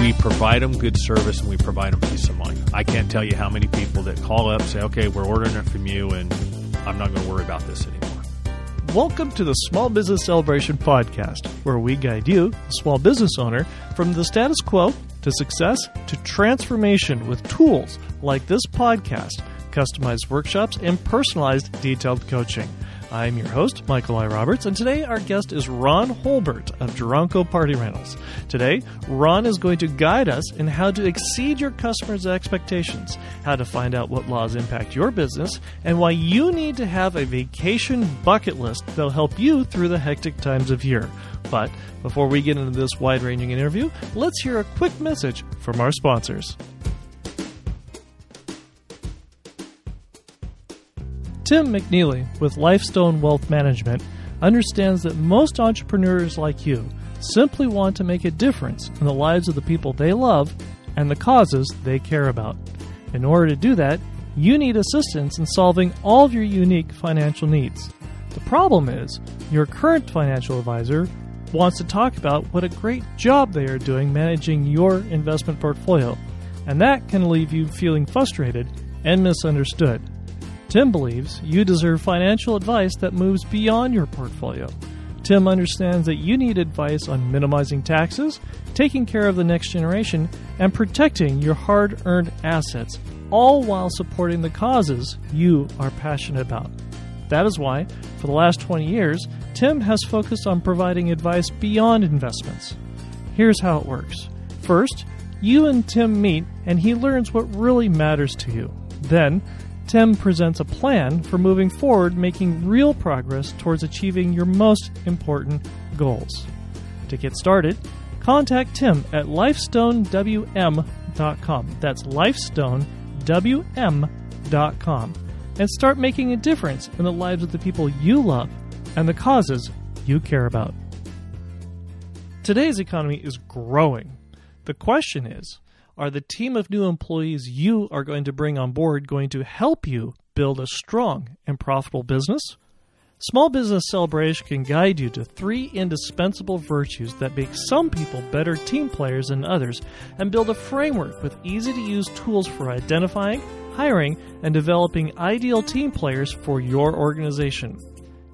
we provide them good service and we provide them peace of mind. I can't tell you how many people that call up say, "Okay, we're ordering it from you, and I'm not going to worry about this anymore." Welcome to the Small Business Celebration Podcast, where we guide you, the small business owner, from the status quo to success to transformation with tools like this podcast, customized workshops, and personalized detailed coaching. I'm your host, Michael I. Roberts, and today our guest is Ron Holbert of Duranco Party Rentals. Today, Ron is going to guide us in how to exceed your customers' expectations, how to find out what laws impact your business, and why you need to have a vacation bucket list that'll help you through the hectic times of year. But before we get into this wide ranging interview, let's hear a quick message from our sponsors. Tim McNeely with Lifestone Wealth Management understands that most entrepreneurs like you simply want to make a difference in the lives of the people they love and the causes they care about. In order to do that, you need assistance in solving all of your unique financial needs. The problem is, your current financial advisor wants to talk about what a great job they are doing managing your investment portfolio, and that can leave you feeling frustrated and misunderstood. Tim believes you deserve financial advice that moves beyond your portfolio. Tim understands that you need advice on minimizing taxes, taking care of the next generation, and protecting your hard earned assets, all while supporting the causes you are passionate about. That is why, for the last 20 years, Tim has focused on providing advice beyond investments. Here's how it works First, you and Tim meet, and he learns what really matters to you. Then, Tim presents a plan for moving forward, making real progress towards achieving your most important goals. To get started, contact Tim at lifestonewm.com. That's lifestonewm.com. And start making a difference in the lives of the people you love and the causes you care about. Today's economy is growing. The question is, are the team of new employees you are going to bring on board going to help you build a strong and profitable business? Small Business Celebration can guide you to three indispensable virtues that make some people better team players than others and build a framework with easy to use tools for identifying, hiring, and developing ideal team players for your organization.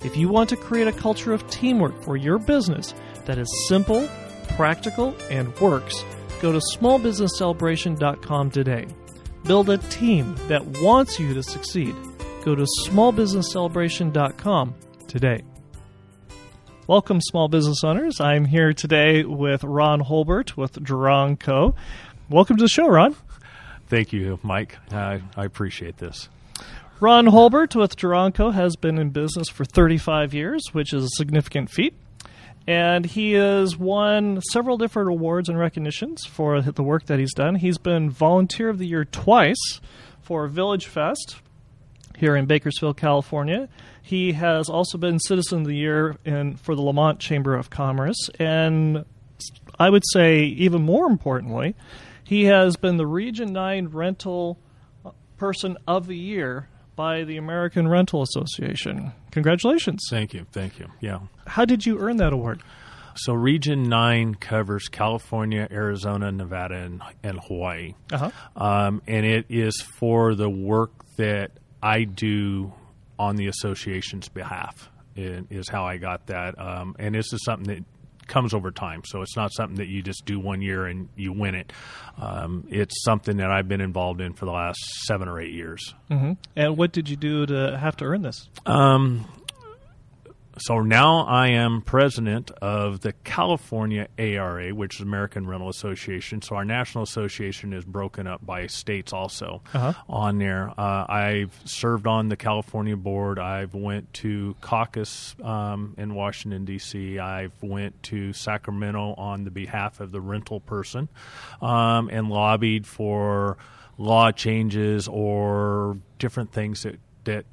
If you want to create a culture of teamwork for your business that is simple, practical, and works, go to smallbusinesscelebration.com today. Build a team that wants you to succeed. Go to smallbusinesscelebration.com today. Welcome, small business owners. I'm here today with Ron Holbert with Duranco. Welcome to the show, Ron. Thank you, Mike. I, I appreciate this. Ron Holbert with Duranco has been in business for 35 years, which is a significant feat and he has won several different awards and recognitions for the work that he's done. He's been Volunteer of the Year twice for Village Fest here in Bakersfield, California. He has also been Citizen of the Year in, for the Lamont Chamber of Commerce, and I would say even more importantly, he has been the Region 9 Rental Person of the Year by the American Rental Association. Congratulations. Thank you. Thank you. Yeah. How did you earn that award? So, Region 9 covers California, Arizona, Nevada, and, and Hawaii. Uh-huh. Um, and it is for the work that I do on the association's behalf, is how I got that. Um, and this is something that comes over time. So it's not something that you just do one year and you win it. Um, it's something that I've been involved in for the last seven or eight years. Mm-hmm. And what did you do to have to earn this? Um, so now I am president of the California ARA, which is American Rental Association. So our national association is broken up by states also uh-huh. on there. Uh, I've served on the California board. I've went to caucus um, in Washington D.C. I've went to Sacramento on the behalf of the rental person um, and lobbied for law changes or different things that that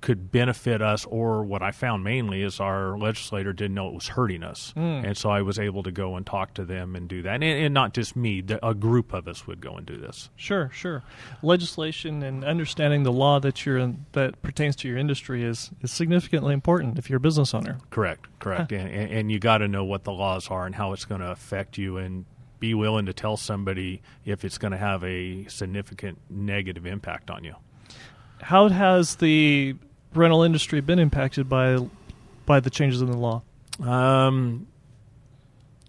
could benefit us, or what I found mainly is our legislator didn't know it was hurting us, mm. and so I was able to go and talk to them and do that, and, and not just me, the, a group of us would go and do this. Sure, sure. Legislation and understanding the law that you're in, that pertains to your industry is is significantly important if you're a business owner. Correct, correct, huh. and, and, and you got to know what the laws are and how it's going to affect you and be willing to tell somebody if it's going to have a significant negative impact on you. How has the rental industry been impacted by by the changes in the law? Um,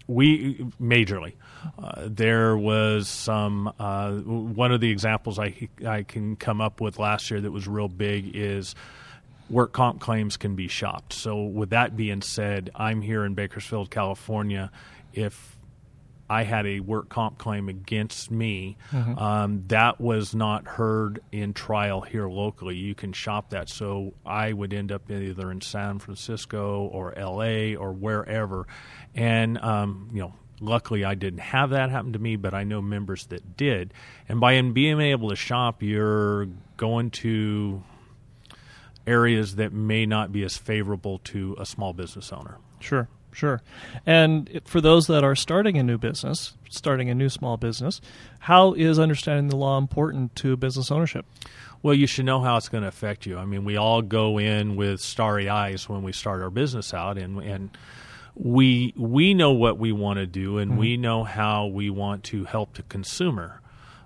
we majorly. Uh, there was some. Uh, one of the examples I I can come up with last year that was real big is work comp claims can be shopped. So with that being said, I'm here in Bakersfield, California. If I had a work comp claim against me. Mm-hmm. Um, that was not heard in trial here locally. You can shop that. So I would end up either in San Francisco or L.A. or wherever. And, um, you know, luckily I didn't have that happen to me, but I know members that did. And by being able to shop, you're going to areas that may not be as favorable to a small business owner. Sure. Sure. And for those that are starting a new business, starting a new small business, how is understanding the law important to business ownership? Well, you should know how it's going to affect you. I mean, we all go in with starry eyes when we start our business out, and and we we know what we want to do, and mm-hmm. we know how we want to help the consumer.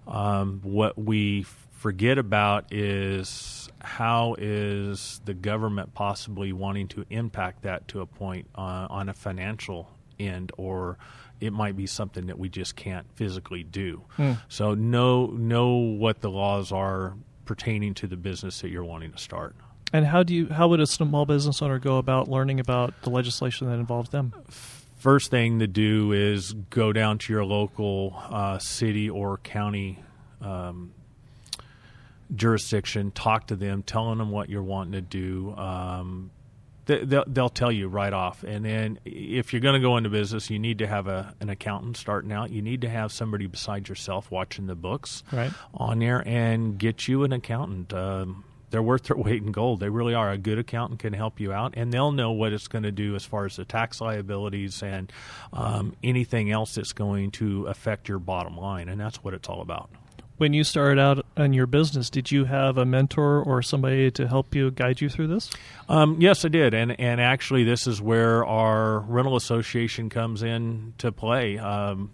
Um, what we forget about is how is the government possibly wanting to impact that to a point uh, on a financial end or it might be something that we just can't physically do. Mm. So know know what the laws are pertaining to the business that you're wanting to start. And how do you how would a small business owner go about learning about the legislation that involves them? First thing to do is go down to your local uh, city or county um, jurisdiction, talk to them, telling them what you're wanting to do. Um, they'll, they'll tell you right off. And then if you're going to go into business, you need to have a, an accountant starting out. You need to have somebody besides yourself watching the books right. on there and get you an accountant. Um, they're worth their weight in gold. They really are. A good accountant can help you out, and they'll know what it's going to do as far as the tax liabilities and um, anything else that's going to affect your bottom line. And that's what it's all about when you started out in your business, did you have a mentor or somebody to help you guide you through this? Um, yes, I did, and and actually, this is where our rental association comes in to play. Um,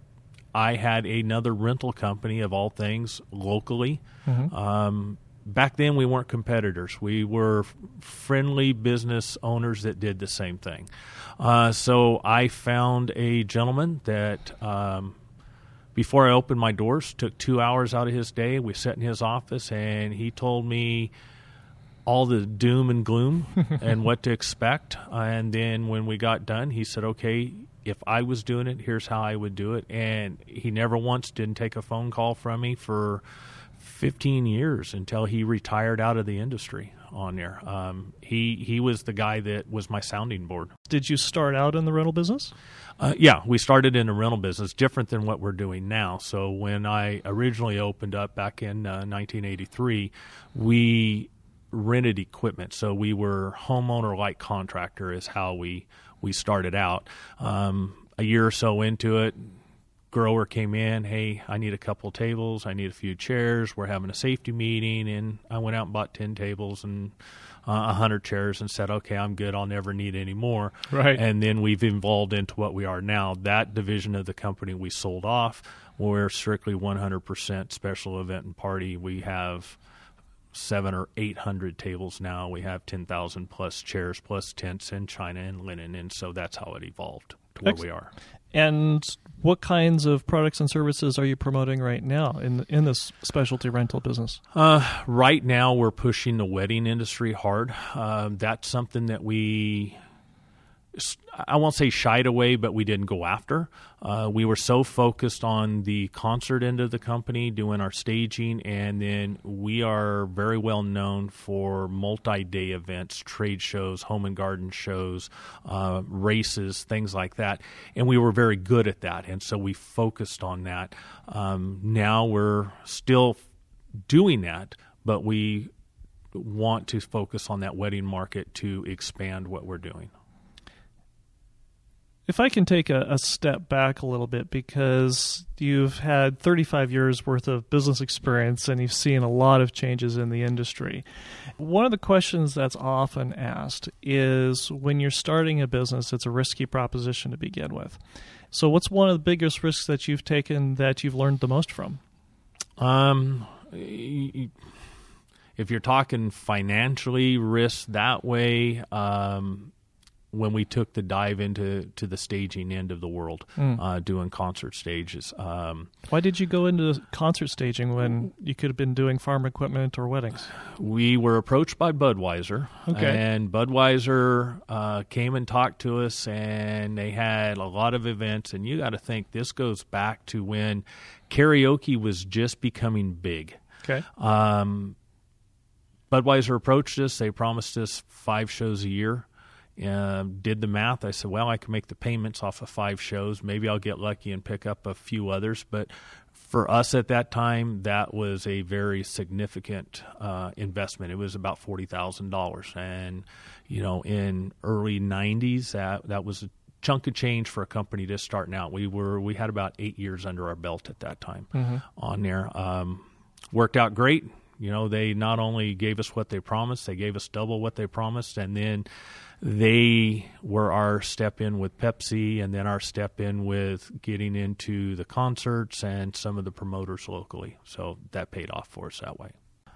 I had another rental company of all things locally. Mm-hmm. Um, back then, we weren't competitors; we were friendly business owners that did the same thing. Uh, so I found a gentleman that um, before I opened my doors, took two hours out of his day. We sat in his office, and he told me all the doom and gloom and what to expect. And then when we got done, he said, "Okay, if I was doing it, here's how I would do it." And he never once didn't take a phone call from me for 15 years until he retired out of the industry on there. Um, he he was the guy that was my sounding board. Did you start out in the rental business? Uh, yeah, we started in the rental business, different than what we're doing now. So when I originally opened up back in uh, 1983, we rented equipment. So we were homeowner like contractor is how we we started out. Um, a year or so into it, grower came in, hey, I need a couple tables, I need a few chairs, we're having a safety meeting, and I went out and bought 10 tables and uh, a uh, hundred chairs and said, okay, I'm good, I'll never need any more. Right. And then we've evolved into what we are now. That division of the company we sold off. We're strictly 100% special event and party. We have seven or eight hundred tables now. We have ten thousand plus chairs, plus tents and china and linen, and so that's how it evolved to where we are. And what kinds of products and services are you promoting right now in in this specialty rental business? Uh, right now, we're pushing the wedding industry hard. Uh, that's something that we I won't say shied away, but we didn't go after. Uh, we were so focused on the concert end of the company, doing our staging, and then we are very well known for multi day events, trade shows, home and garden shows, uh, races, things like that. And we were very good at that, and so we focused on that. Um, now we're still doing that, but we want to focus on that wedding market to expand what we're doing. If I can take a, a, step back a little bit, because you've had 35 years worth of business experience and you've seen a lot of changes in the industry. One of the questions that's often asked is when you're starting a business, it's a risky proposition to begin with. So, what's one of the biggest risks that you've taken that you've learned the most from? Um, if you're talking financially risk that way, um, when we took the dive into to the staging end of the world, mm. uh, doing concert stages. Um, Why did you go into concert staging when you could have been doing farm equipment or weddings? We were approached by Budweiser, okay. and Budweiser uh, came and talked to us, and they had a lot of events. And you got to think this goes back to when karaoke was just becoming big. Okay. Um, Budweiser approached us. They promised us five shows a year. Uh, did the math. I said, well, I can make the payments off of five shows. Maybe I'll get lucky and pick up a few others. But for us at that time, that was a very significant uh, investment. It was about forty thousand dollars, and you know, in early '90s, that that was a chunk of change for a company just starting out. We were we had about eight years under our belt at that time mm-hmm. on there. Um, worked out great. You know, they not only gave us what they promised, they gave us double what they promised, and then they were our step in with Pepsi, and then our step in with getting into the concerts and some of the promoters locally. So that paid off for us that way.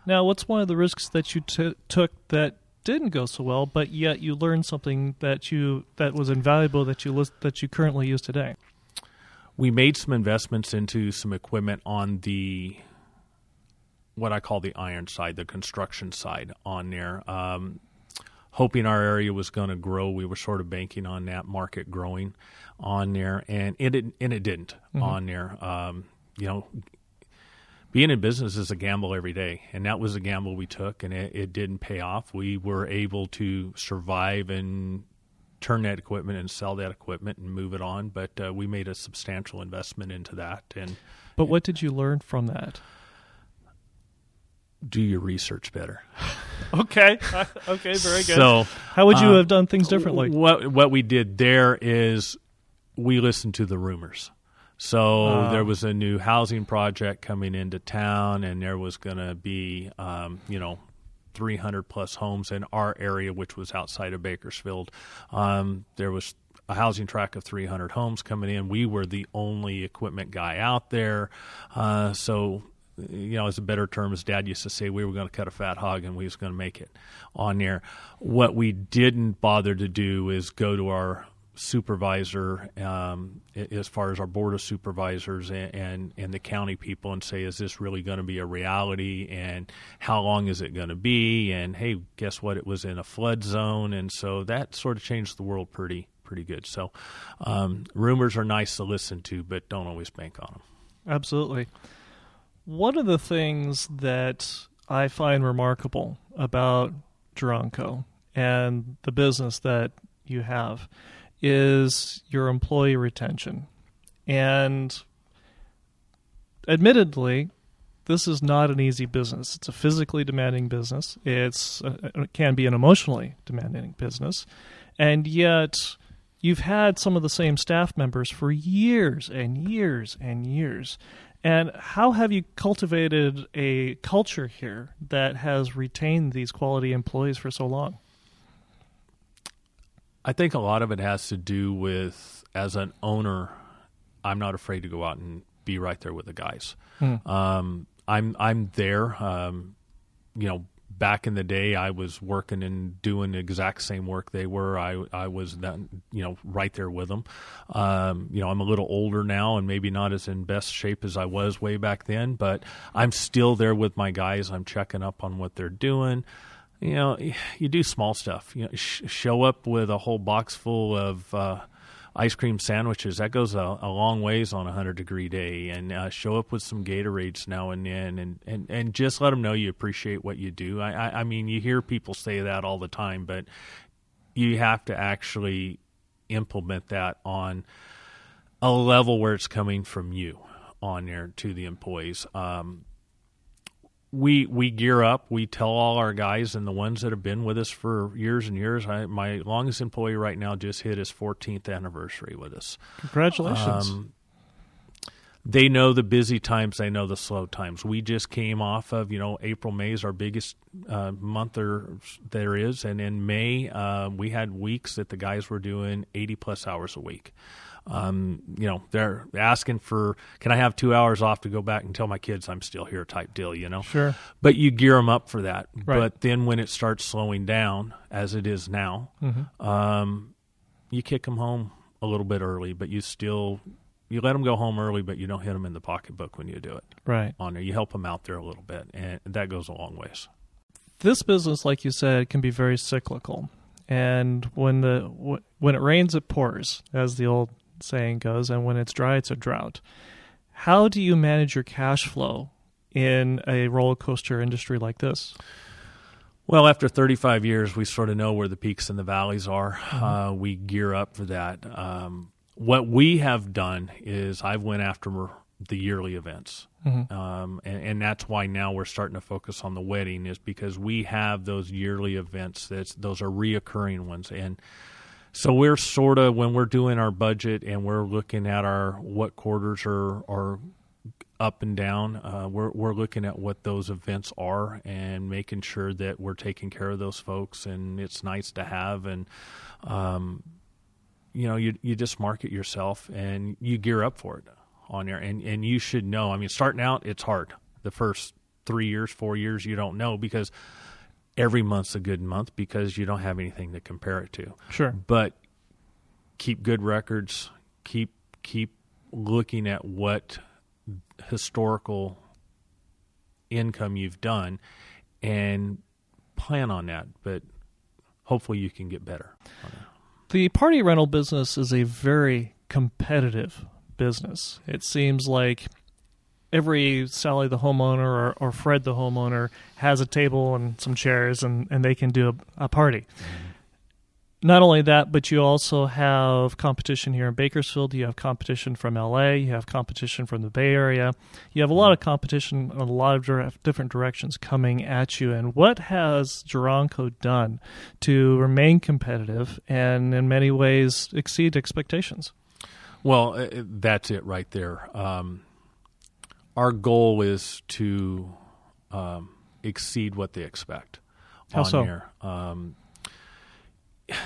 Now, what's one of the risks that you t- took that didn't go so well, but yet you learned something that you that was invaluable that you list, that you currently use today? We made some investments into some equipment on the what I call the iron side, the construction side on there. Um, hoping our area was going to grow. We were sort of banking on that market growing on there, and it, and it didn't mm-hmm. on there. Um, you know, being in business is a gamble every day, and that was a gamble we took, and it, it didn't pay off. We were able to survive and turn that equipment and sell that equipment and move it on, but uh, we made a substantial investment into that. And but what did you learn from that? Do your research better. okay. Okay. Very good. So, how would you uh, have done things differently? What What we did there is we listened to the rumors. So uh, there was a new housing project coming into town, and there was going to be, um, you know, 300 plus homes in our area, which was outside of Bakersfield. Um, there was a housing track of 300 homes coming in. We were the only equipment guy out there, uh, so you know, as a better term, as Dad used to say, we were going to cut a fat hog and we was going to make it on there. What we didn't bother to do is go to our supervisor, um, as far as our board of supervisors and, and, and the county people, and say, is this really going to be a reality? And how long is it going to be? And hey, guess what? It was in a flood zone, and so that sort of changed the world pretty pretty good. So, um, rumors are nice to listen to, but don't always bank on them. Absolutely. One of the things that I find remarkable about Duranco and the business that you have is your employee retention. And admittedly, this is not an easy business. It's a physically demanding business. It's uh, it can be an emotionally demanding business, and yet you've had some of the same staff members for years and years and years. And how have you cultivated a culture here that has retained these quality employees for so long? I think a lot of it has to do with, as an owner, I'm not afraid to go out and be right there with the guys. Hmm. Um, I'm I'm there. Um, you know, back in the day, I was working and doing the exact same work they were. I I was you know right there with them. Um, you know, I'm a little older now and maybe not as in best shape as I was way back then, but I'm still there with my guys. I'm checking up on what they're doing. You know, you do small stuff. You know, sh- show up with a whole box full of. Uh, ice cream sandwiches. That goes a, a long ways on a hundred degree day. And uh, show up with some Gatorades now and then, and, and, and just let them know you appreciate what you do. I, I, I mean, you hear people say that all the time, but you have to actually implement that on a level where it's coming from you on there to the employees. Um, we we gear up. We tell all our guys and the ones that have been with us for years and years. I, my longest employee right now just hit his 14th anniversary with us. Congratulations. Um, they know the busy times. They know the slow times. We just came off of you know April May is our biggest uh, month there there is, and in May uh, we had weeks that the guys were doing 80 plus hours a week Um, you know, they're asking for, can I have two hours off to go back and tell my kids I'm still here type deal, you know? Sure. But you gear them up for that. Right. But then when it starts slowing down, as it is now, Mm-hmm. um, you kick them home a little bit early, but you still, you let them go home early, but you don't hit them in the pocketbook when you do it Right. on there. You help them out there a little bit, and that goes a long ways. This business, like you said, can be very cyclical. And when the when it rains, it pours, as the old saying goes, and when it's dry, it's a drought. How do you manage your cash flow in a roller coaster industry like this? Well, after 35 years, we sort of know where the peaks and the valleys are. Uh, we gear up for that. Um, what we have done is I've went after the yearly events, um, and, and that's why now we're starting to focus on the wedding is because we have those yearly events. That's those are reoccurring ones, and so we're sort of when we're doing our budget and we're looking at our what quarters are are up and down. Uh, we're we're looking at what those events are and making sure that we're taking care of those folks, and it's nice to have. And um, you know, you you just market yourself and you gear up for it on there, and and you should know. I mean, starting out, it's hard. The first three years, four years, you don't know because every month's a good month because you don't have anything to compare it to Sure. but keep good records keep keep looking at what historical income you've done and plan on that but hopefully you can get better The party rental business is a very competitive business. It seems like every Sally the homeowner or, or Fred the homeowner has a table and some chairs and, and they can do a, a party. Not only that, but you also have competition here in Bakersfield. You have competition from LA. You have competition from the Bay Area. You have a lot of competition in a lot of dire- different directions coming at you. And what has Duranco done to remain competitive and, in many ways, exceed expectations? well uh, that's it right there um, our goal is to um, exceed what they expect How on so? here. Um, i-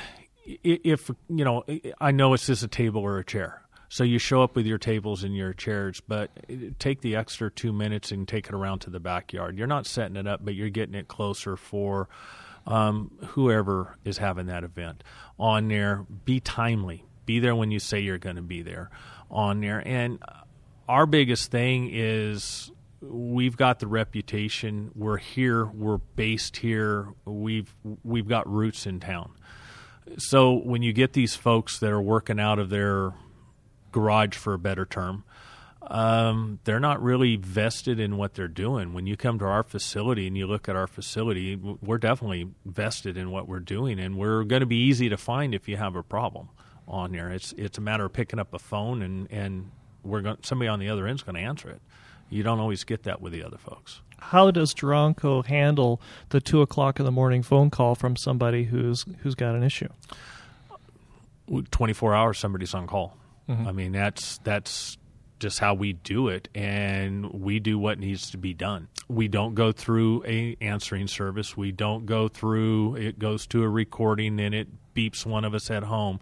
if you know i know it's just a table or a chair. So you show up with your tables and your chairs but take the extra two minutes and take it around to the backyard. You're not setting it up but you're getting it closer for um, whoever is having that event. On there be timely. Be there when you say you're going to be there on there. And our biggest thing is we've got the reputation we're here we're based here we've we've got roots in town so when you get these folks that are working out of their garage for a better term um, they're not really vested in what they're doing. When you come to our facility and you look at our facility, we're definitely vested in what we're doing, and we're going to be easy to find if you have a problem on there. It's it's a matter of picking up a phone and and we're going somebody on the other end is going to answer it. You don't always get that with the other folks. How does Duranco handle the two o'clock in the morning phone call from somebody who's who's got an issue? 24 hours somebody's on call. Mm-hmm. I mean that's that's just how we do it and we do what needs to be done. We don't go through a answering service. We don't go through it goes to a recording and it beeps one of us at home.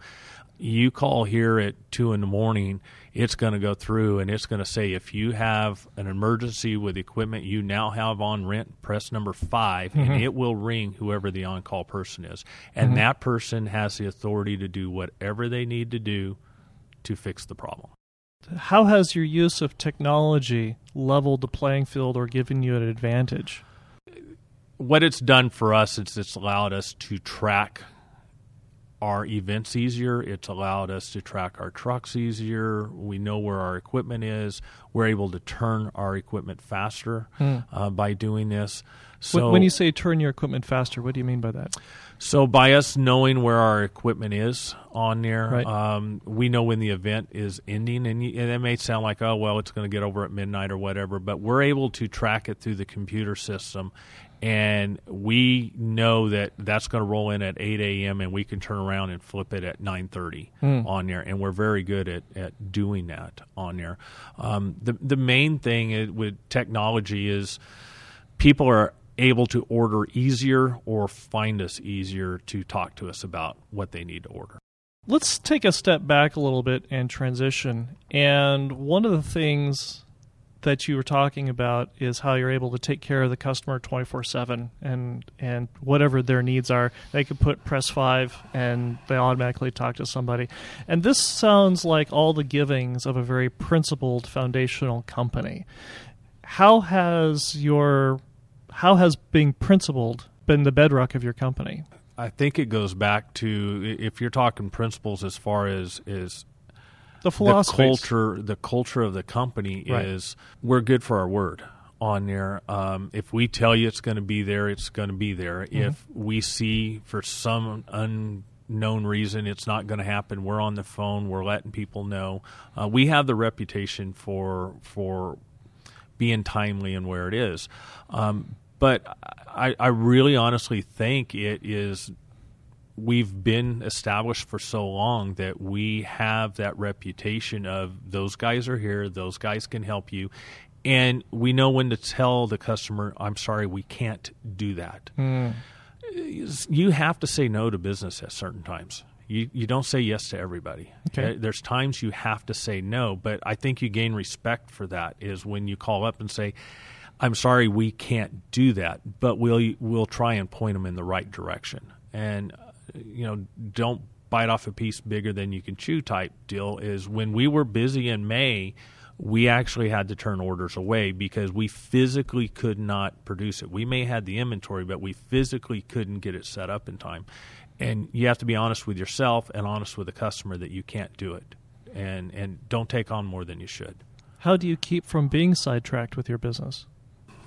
You call here at two in the morning, it's going to go through and it's going to say if you have an emergency with equipment you now have on rent, press number 5 and mm-hmm. it will ring whoever the on call person is. And mm-hmm. that person has the authority to do whatever they need to do to fix the problem. How has your use of technology leveled the playing field or given you an advantage? what it's done for us is it's allowed us to track our events easier. It's allowed us to track our trucks easier. We know where our equipment is. We're able to turn our equipment faster uh, by doing this. So when you say turn your equipment faster, what do you mean by that? So by us knowing where our equipment is on there, Right. um, we know when the event is ending, and, and it may sound like, oh well, it's going to get over at midnight or whatever, but we're able to track it through the computer system, and we know that that's going to roll in at 8 a.m. and we can turn around and flip it at 9:30 on there, and we're very good at, at doing that on there. Um, the the main thing with technology is people are able to order easier or find us easier to talk to us about what they need to order. Let's take a step back a little bit and transition. And one of the things that you were talking about is how you're able to take care of the customer 24/7 and and whatever their needs are. They could put press 5 and they automatically talk to somebody. And this sounds like all the givings of a very principled foundational company. How has your how has being principled been the bedrock of your company? I think it goes back to if you're talking principles as far as is the philosophy, culture, the culture of the company Right. is we're good for our word on there. Um, if we tell you it's going to be there, it's going to be there. Mm-hmm. If we see for some unknown reason it's not going to happen, we're on the phone. We're letting people know. Uh, we have the reputation for for being timely and where it is. Um, but I, I really honestly think it is we've been established for so long that we have that reputation of those guys are here, those guys can help you. And we know when to tell the customer, I'm sorry, we can't do that. Hmm. You have to say no to business at certain times. You, you don't say yes to everybody. Okay. There's times you have to say no, but I think you gain respect for that is when you call up and say, I'm sorry, we can't do that, but we'll we'll try and point them in the right direction. And you know, don't bite off a piece bigger than you can chew type deal is when we were busy in May, we actually had to turn orders away because we physically could not produce it. We may had the inventory, but we physically couldn't get it set up in time. And you have to be honest with yourself and honest with the customer that you can't do it. And and don't take on more than you should. how do you keep from being sidetracked with your business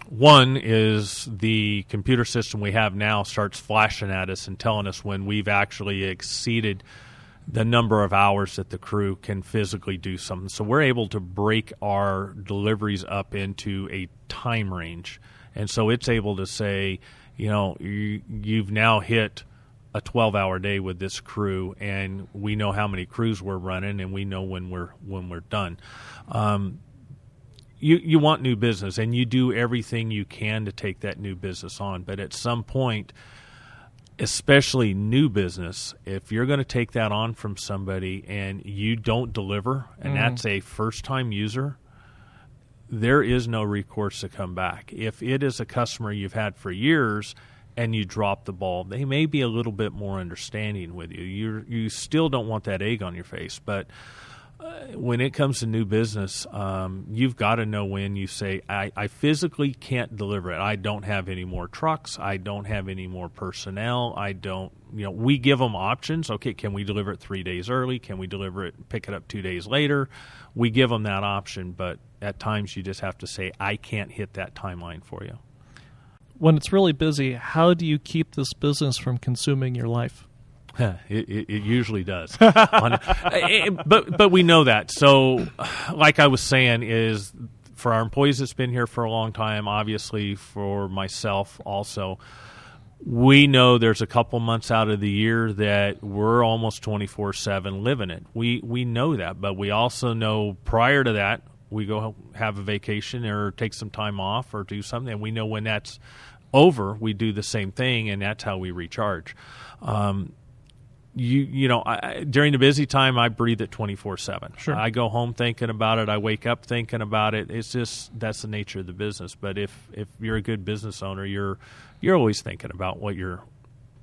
One is the computer system we have now starts flashing at us and telling us when we've actually exceeded the number of hours that the crew can physically do something. So we're able to break our deliveries up into a time range. And so it's able to say, you know, you, you've now hit a 12 hour day with this crew and we know how many crews we're running and we know when we're when we're done. Um, you you want new business and you do everything you can to take that new business on. But at some point especially new business if you're going to take that on from somebody and you don't deliver and mm-hmm. that's a first time user there is no recourse to come back. If it is a customer you've had for years and you drop the ball they may be a little bit more understanding with you. You you still don't want that egg on your face but when it comes to new business, um, you've got to know when you say, I, I physically can't deliver it. I don't have any more trucks. I don't have any more personnel. I don't, you know, we give them options. Okay, can we deliver it three days early? Can we deliver it, pick it up two days later? We give them that option, but at times you just have to say, I can't hit that timeline for you. when it's really busy how do you keep this business from consuming your life it, it, it usually does, On- eh, but but we know that. So, like I was saying, is for our employees that's been here for a long time. Obviously, for myself also, we know there's a couple months out of the year that we're almost twenty four seven living it. We we know that, but we also know prior to that we go have a vacation or take some time off or do something, and we know when that's over, we do the same thing, and that's how we recharge. Um, you you know I, during the busy time I breathe it 24/7. Sure. I go home thinking about it, I wake up thinking about it. It's just that's the nature of the business. But if if you're a good business owner, you're you're always thinking about what your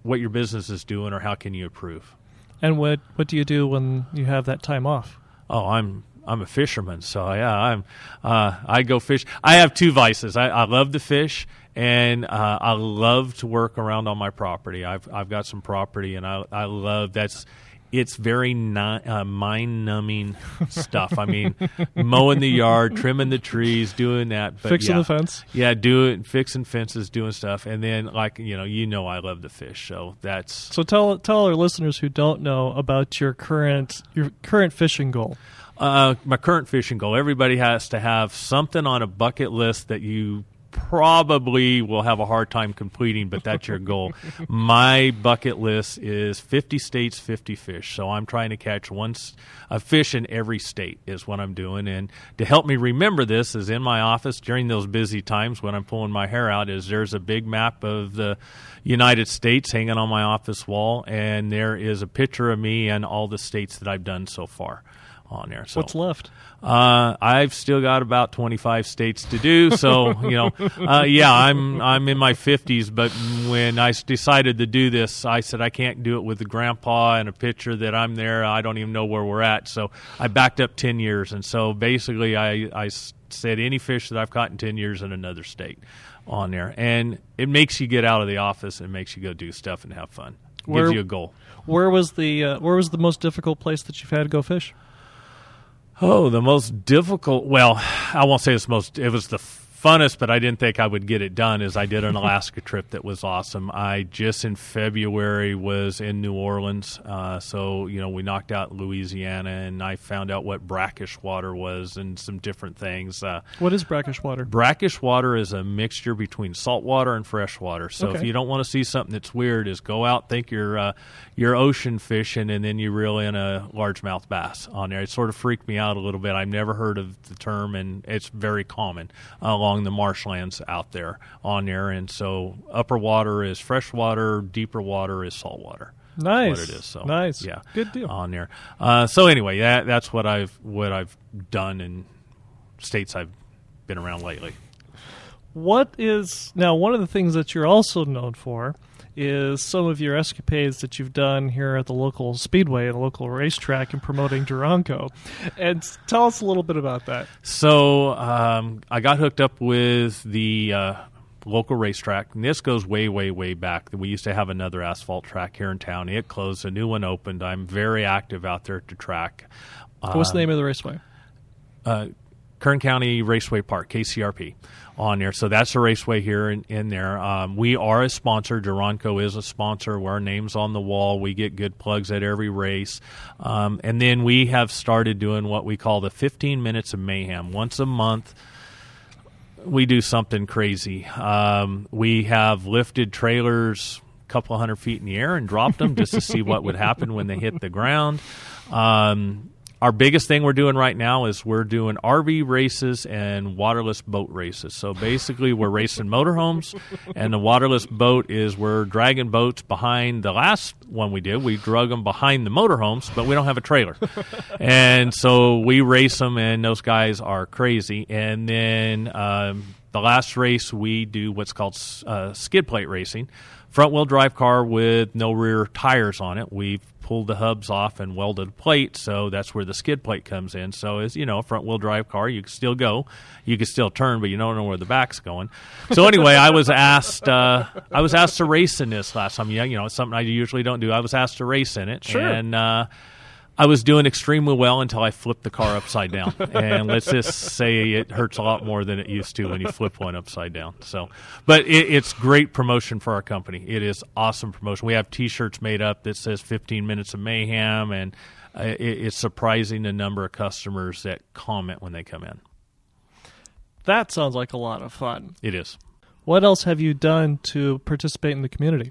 what your business is doing or how can you improve. and what what do you do when you have that time off Oh, I'm I'm a fisherman, so yeah, I'm uh, I go fish. I have two vices. I, I love to fish, and uh, I love to work around on my property. I've I've got some property, and I I love that's. It's very uh, mind numbing stuff. I mean, mowing the yard, trimming the trees, doing that, but Fixing yeah. the fence? Yeah, doing fixing fences, doing stuff, and then like you know, you know, I love to fish, so that's so tell tell our listeners who don't know about your current your current fishing goal Uh, my current fishing goal. Everybody has to have something on a bucket list that you probably will have a hard time completing, but that's your goal. My bucket list is 50 states, 50 fish. So I'm trying to catch one a fish in every state is what I'm doing. And to help me remember this is in my office during those busy times when I'm pulling my hair out is there's a big map of the United States hanging on my office wall, and there is a picture of me and all the states that I've done so far on there. So What's left? Uh, I've still got about 25 states to do. So, you know, uh, yeah, I'm, I'm in my 50s, but when I decided to do this, I said I can't do it with the grandpa and a picture that I'm there. I don't even know where we're at. So I backed up 10 years. And so basically, I, I said any fish that I've caught in 10 years in another state on there. And it makes you get out of the office and makes you go do stuff and have fun. Where, Gives you a goal. Where was the uh, where was the most difficult place that you've had to go fish? Oh, the most difficult. Well, I won't say it's most. It was the funnest, but I didn't think I would get it done. Is I did an Alaska trip that was awesome. I just in February was in New Orleans, uh, so you know we knocked out Louisiana, and I found out what brackish water was and some different things. Uh, what is brackish water? Brackish water is a mixture between salt water and fresh water. So okay. if you don't want to see something that's weird, is go out, think you're uh, you're ocean fishing, and then you reel in a largemouth bass on there. It sort of freaked me out a little bit. I've never heard of the term, and it's very common along the marshlands out there on there. And so upper water is fresh water, deeper water is salt water. Nice. What it is. So nice. Yeah. Good deal. On there. Uh, so anyway, that that's what I've what I've done in states I've been around lately. What is now one of the things that you're also known for is some of your escapades that you've done here at the local speedway and the local racetrack and promoting Duranco. And tell us a little bit about that. So um, I got hooked up with the uh, local racetrack. And this goes way, way, way back. We used to have another asphalt track here in town. It closed. A new one opened. I'm very active out there at the track. What's the name of the raceway? Uh, Kern County Raceway Park, KCRP, on there. So that's a raceway here in, in there. Um, we are a sponsor. Duranco is a sponsor. Our name's on the wall. We get good plugs at every race. Um, and then we have started doing what we call the 15 minutes of mayhem. Once a month, we do something crazy. Um, we have lifted trailers a couple hundred feet in the air and dropped them just to see what would happen when they hit the ground. Um, our biggest thing we're doing right now is we're doing RV races and waterless boat races. So basically, we're racing motorhomes, and the waterless boat is we're dragging boats behind. The last one we did, we drug them behind the motorhomes, but we don't have a trailer, and so we race them, and those guys are crazy. And then um, the last race we do what's called uh, skid plate racing, front wheel drive car with no rear tires on it. We've pulled the hubs off and welded a plate, so that's where the skid plate comes in. So as you know, a front wheel drive car, you can still go, you can still turn, but you don't know where the back's going. So anyway, I was asked, uh, I was asked to race in this last time. Yeah, you know, it's something I usually don't do. I was asked to race in it, sure. and. Uh, I was doing extremely well until I flipped the car upside down. and let's just say it hurts a lot more than it used to when you flip one upside down. So, but it, it's great promotion for our company. It is awesome promotion. We have T-shirts made up that says 15 minutes of mayhem, and uh, it, it's surprising the number of customers that comment when they come in. That sounds like a lot of fun. It is. What else have you done to participate in the community?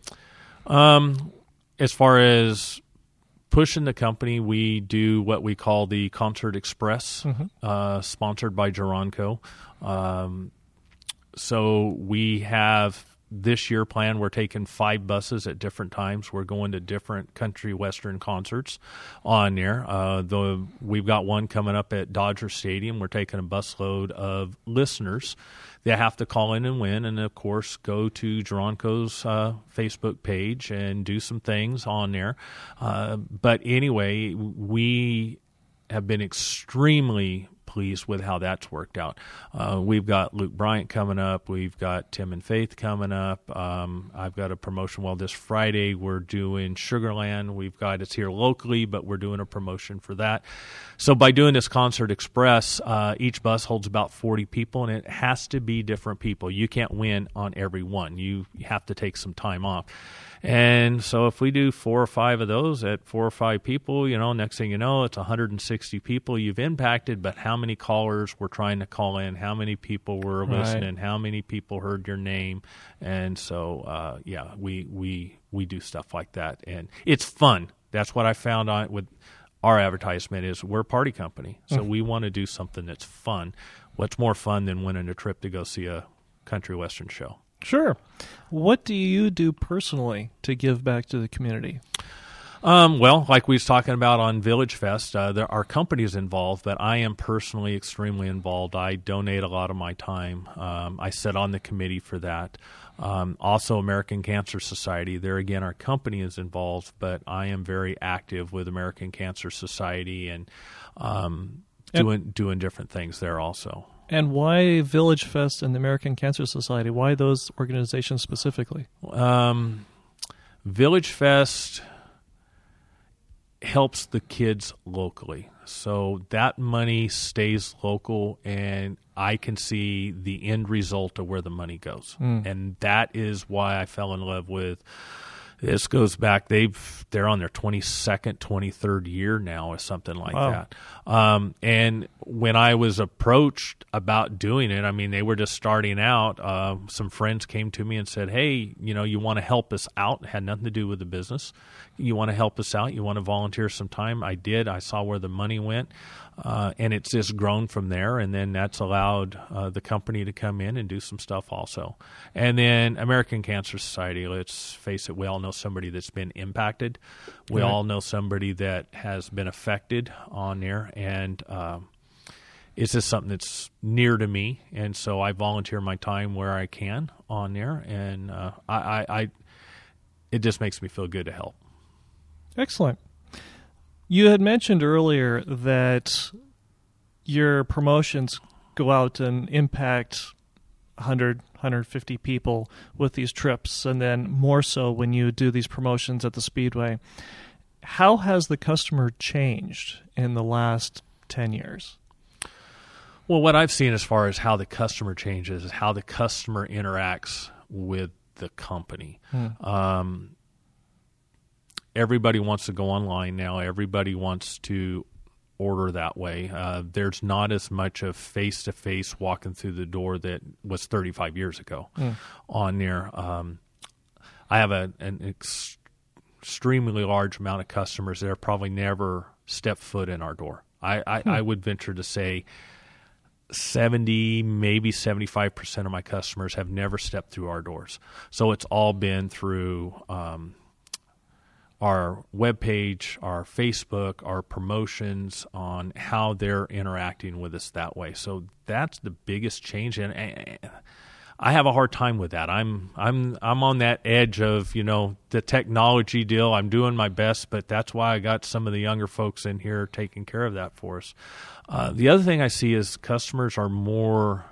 Um, as far as pushing the company, we do what we call the Concert Express, mm-hmm. uh, sponsored by Duranco. Um, so we have this year plan We're taking five buses at different times. We're going to different country western concerts on there. Uh, the we've got one coming up at Dodger Stadium. We're taking a busload of listeners they have to call in and win, and of course, go to Duranco's uh, Facebook page and do some things on there. Uh, but anyway, we have been extremely pleased with how that's worked out. Uh, we've got Luke Bryan coming up. We've got Tim and Faith coming up. Um, I've got a promotion. Well, this Friday we're doing Sugarland. We've got it's here locally, but we're doing a promotion for that. So by doing this Concert Express, uh, each bus holds about 40 people, and it has to be different people. You can't win on every one. You have to take some time off. And so if we do four or five of those at four or five people, you know, next thing you know, it's 160 people you've impacted, but how many callers were trying to call in? How many people were Right. listening? How many people heard your name? And so, uh, yeah, we, we, we do stuff like that. And it's fun. That's what I found on with our advertisement is we're a party company. So we want to do something that's fun. What's more fun than winning a trip to go see a country western show? Sure. What do you do personally to give back to the community? Um, well, like we was talking about on Village Fest, uh, there are companies involved, but I am personally extremely involved. I donate a lot of my time. Um, I sit on the committee for that. Um, also, American Cancer Society. There again, our company is involved, but I am very active with American Cancer Society and um, And- doing doing different things there also. And why Village Fest and the American Cancer Society? Why those organizations specifically? Um, Village Fest helps the kids locally. So that money stays local, and I can see the end result of where the money goes. And that is why I fell in love with. This goes back. They've they're on their twenty second, twenty third year now, or something like Wow. that. Um, and when I was approached about doing it, I mean, they were just starting out. Uh, some friends came to me and said, "Hey, you know, you want to help us out? It had nothing to do with the business. You want to help us out? You want to volunteer some time?" I did. I saw where the money went, uh, and it's just grown from there. And then that's allowed uh, the company to come in and do some stuff also. And then American Cancer Society. Let's face it, we all know somebody that's been impacted. We Right. all know somebody that has been affected on there, and um, it's just something that's near to me, and so I volunteer my time where I can on there, and uh, I, I, I, it just makes me feel good to help. Excellent. You had mentioned earlier that your promotions go out and impact 100, 150 people with these trips, and then more so when you do these promotions at the Speedway. How has the customer changed in the last 10 years? Well, what I've seen as far as how the customer changes is how the customer interacts with the company. Um, everybody wants to go online now. Everybody wants to order that way. Uh, there's not as much of face to face walking through the door that was 35 years ago on there. Um, I have a, an ex- extremely large amount of customers that have probably never stepped foot in our door. I, I, I would venture to say 70 maybe 75% of my customers have never stepped through our doors so it's all been through um, our webpage our facebook our promotions on how they're interacting with us that way so that's the biggest change and I have a hard time with that. I'm I'm I'm on that edge of you know the technology deal. I'm doing my best, but that's why I got some of the younger folks in here taking care of that for us. Uh, the other thing I see is customers are more.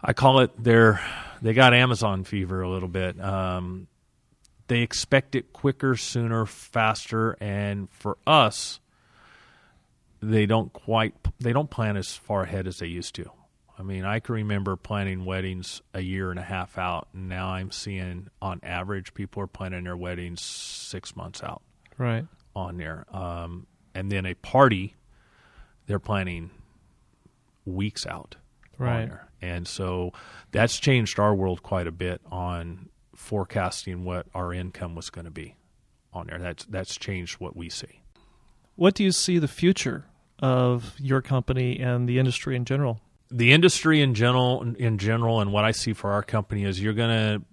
I call it they're they got Amazon fever a little bit. Um, they expect it quicker, sooner, faster, and for us, they don't quite they don't plan as far ahead as they used to. I mean, I can remember planning weddings a year and a half out, and now I'm seeing on average people are planning their weddings six months out Right. on there. Um, and then a party, they're planning weeks out on Right. there. And so that's changed our world quite a bit on forecasting what our income was going to be on there. That's that's changed what we see. What do you see the future of your company and the industry in general? the industry in general in general and what I see for our company is you're going to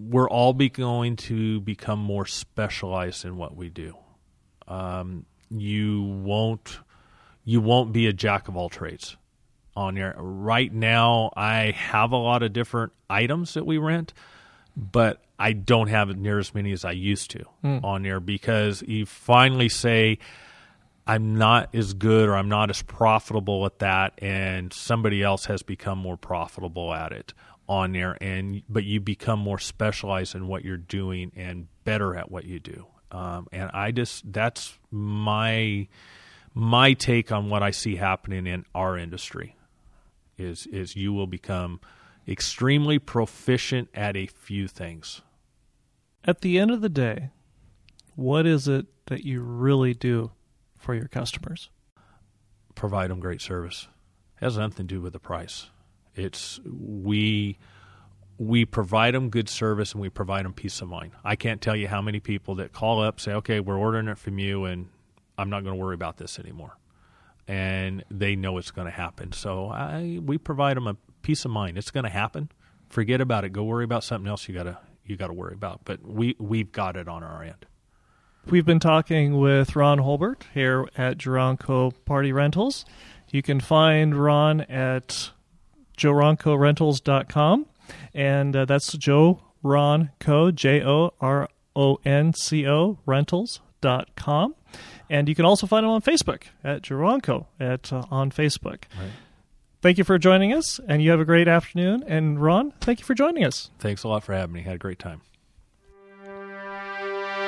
we're all be going to become more specialized in what we do. Um, you won't you won't be a jack of all trades on there. Right now I have a lot of different items that we rent, but I don't have near as many as I used to on there because you finally say I'm not as good or I'm not as profitable at that, and somebody else has become more profitable at it on there, and but you become more specialized in what you're doing and better at what you do. Um, and I just that's my my take on what I see happening in our industry is is you will become extremely proficient at a few things At the end of the day, what is it that you really do for your customers? Provide them great service. It has nothing to do with the price. It's we we provide them good service and we provide them peace of mind. I can't tell you how many people that call up say, "Okay, we're ordering it from you, and I'm not going to worry about this anymore," and they know it's going to happen. So I we provide them a peace of mind. It's going to happen. Forget about it. Go worry about something else. You gotta you got to worry about. But we we've got it on our end. We've been talking with Ron Holbert here at Joronco Party Rentals. You can find Ron at joroncorentals.com and uh, that's Joe Ron Co J O R O N C O rentals.com. And you can also find him on Facebook at Joronco at uh, on Facebook. Right. Thank you for joining us, and you have a great afternoon. And Ron, thank you for joining us. Thanks a lot for having me. Had a great time.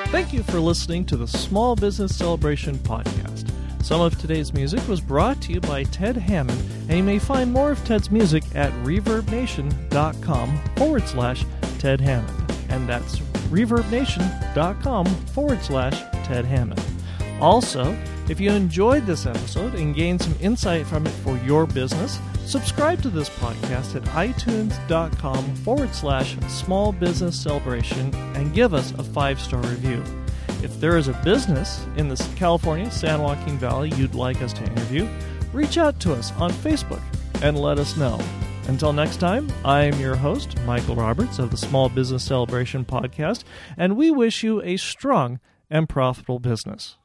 Thank you for listening to the Small Business Celebration podcast. Some of today's music was brought to you by Ted Hammond, and you may find more of Ted's music at reverbnation.com forward slash Ted Hammond. And that's reverbnation.com forward slash Ted Hammond. Also, if you enjoyed this episode and gained some insight from it for your business, subscribe to this podcast at itunes.com forward slash small business celebration and give us a five star review. If there is a business in the California San Joaquin Valley you'd like us to interview, reach out to us on Facebook and let us know. Until next time, I am your host, Michael Roberts of the Small Business Celebration Podcast, and we wish you a strong and profitable business.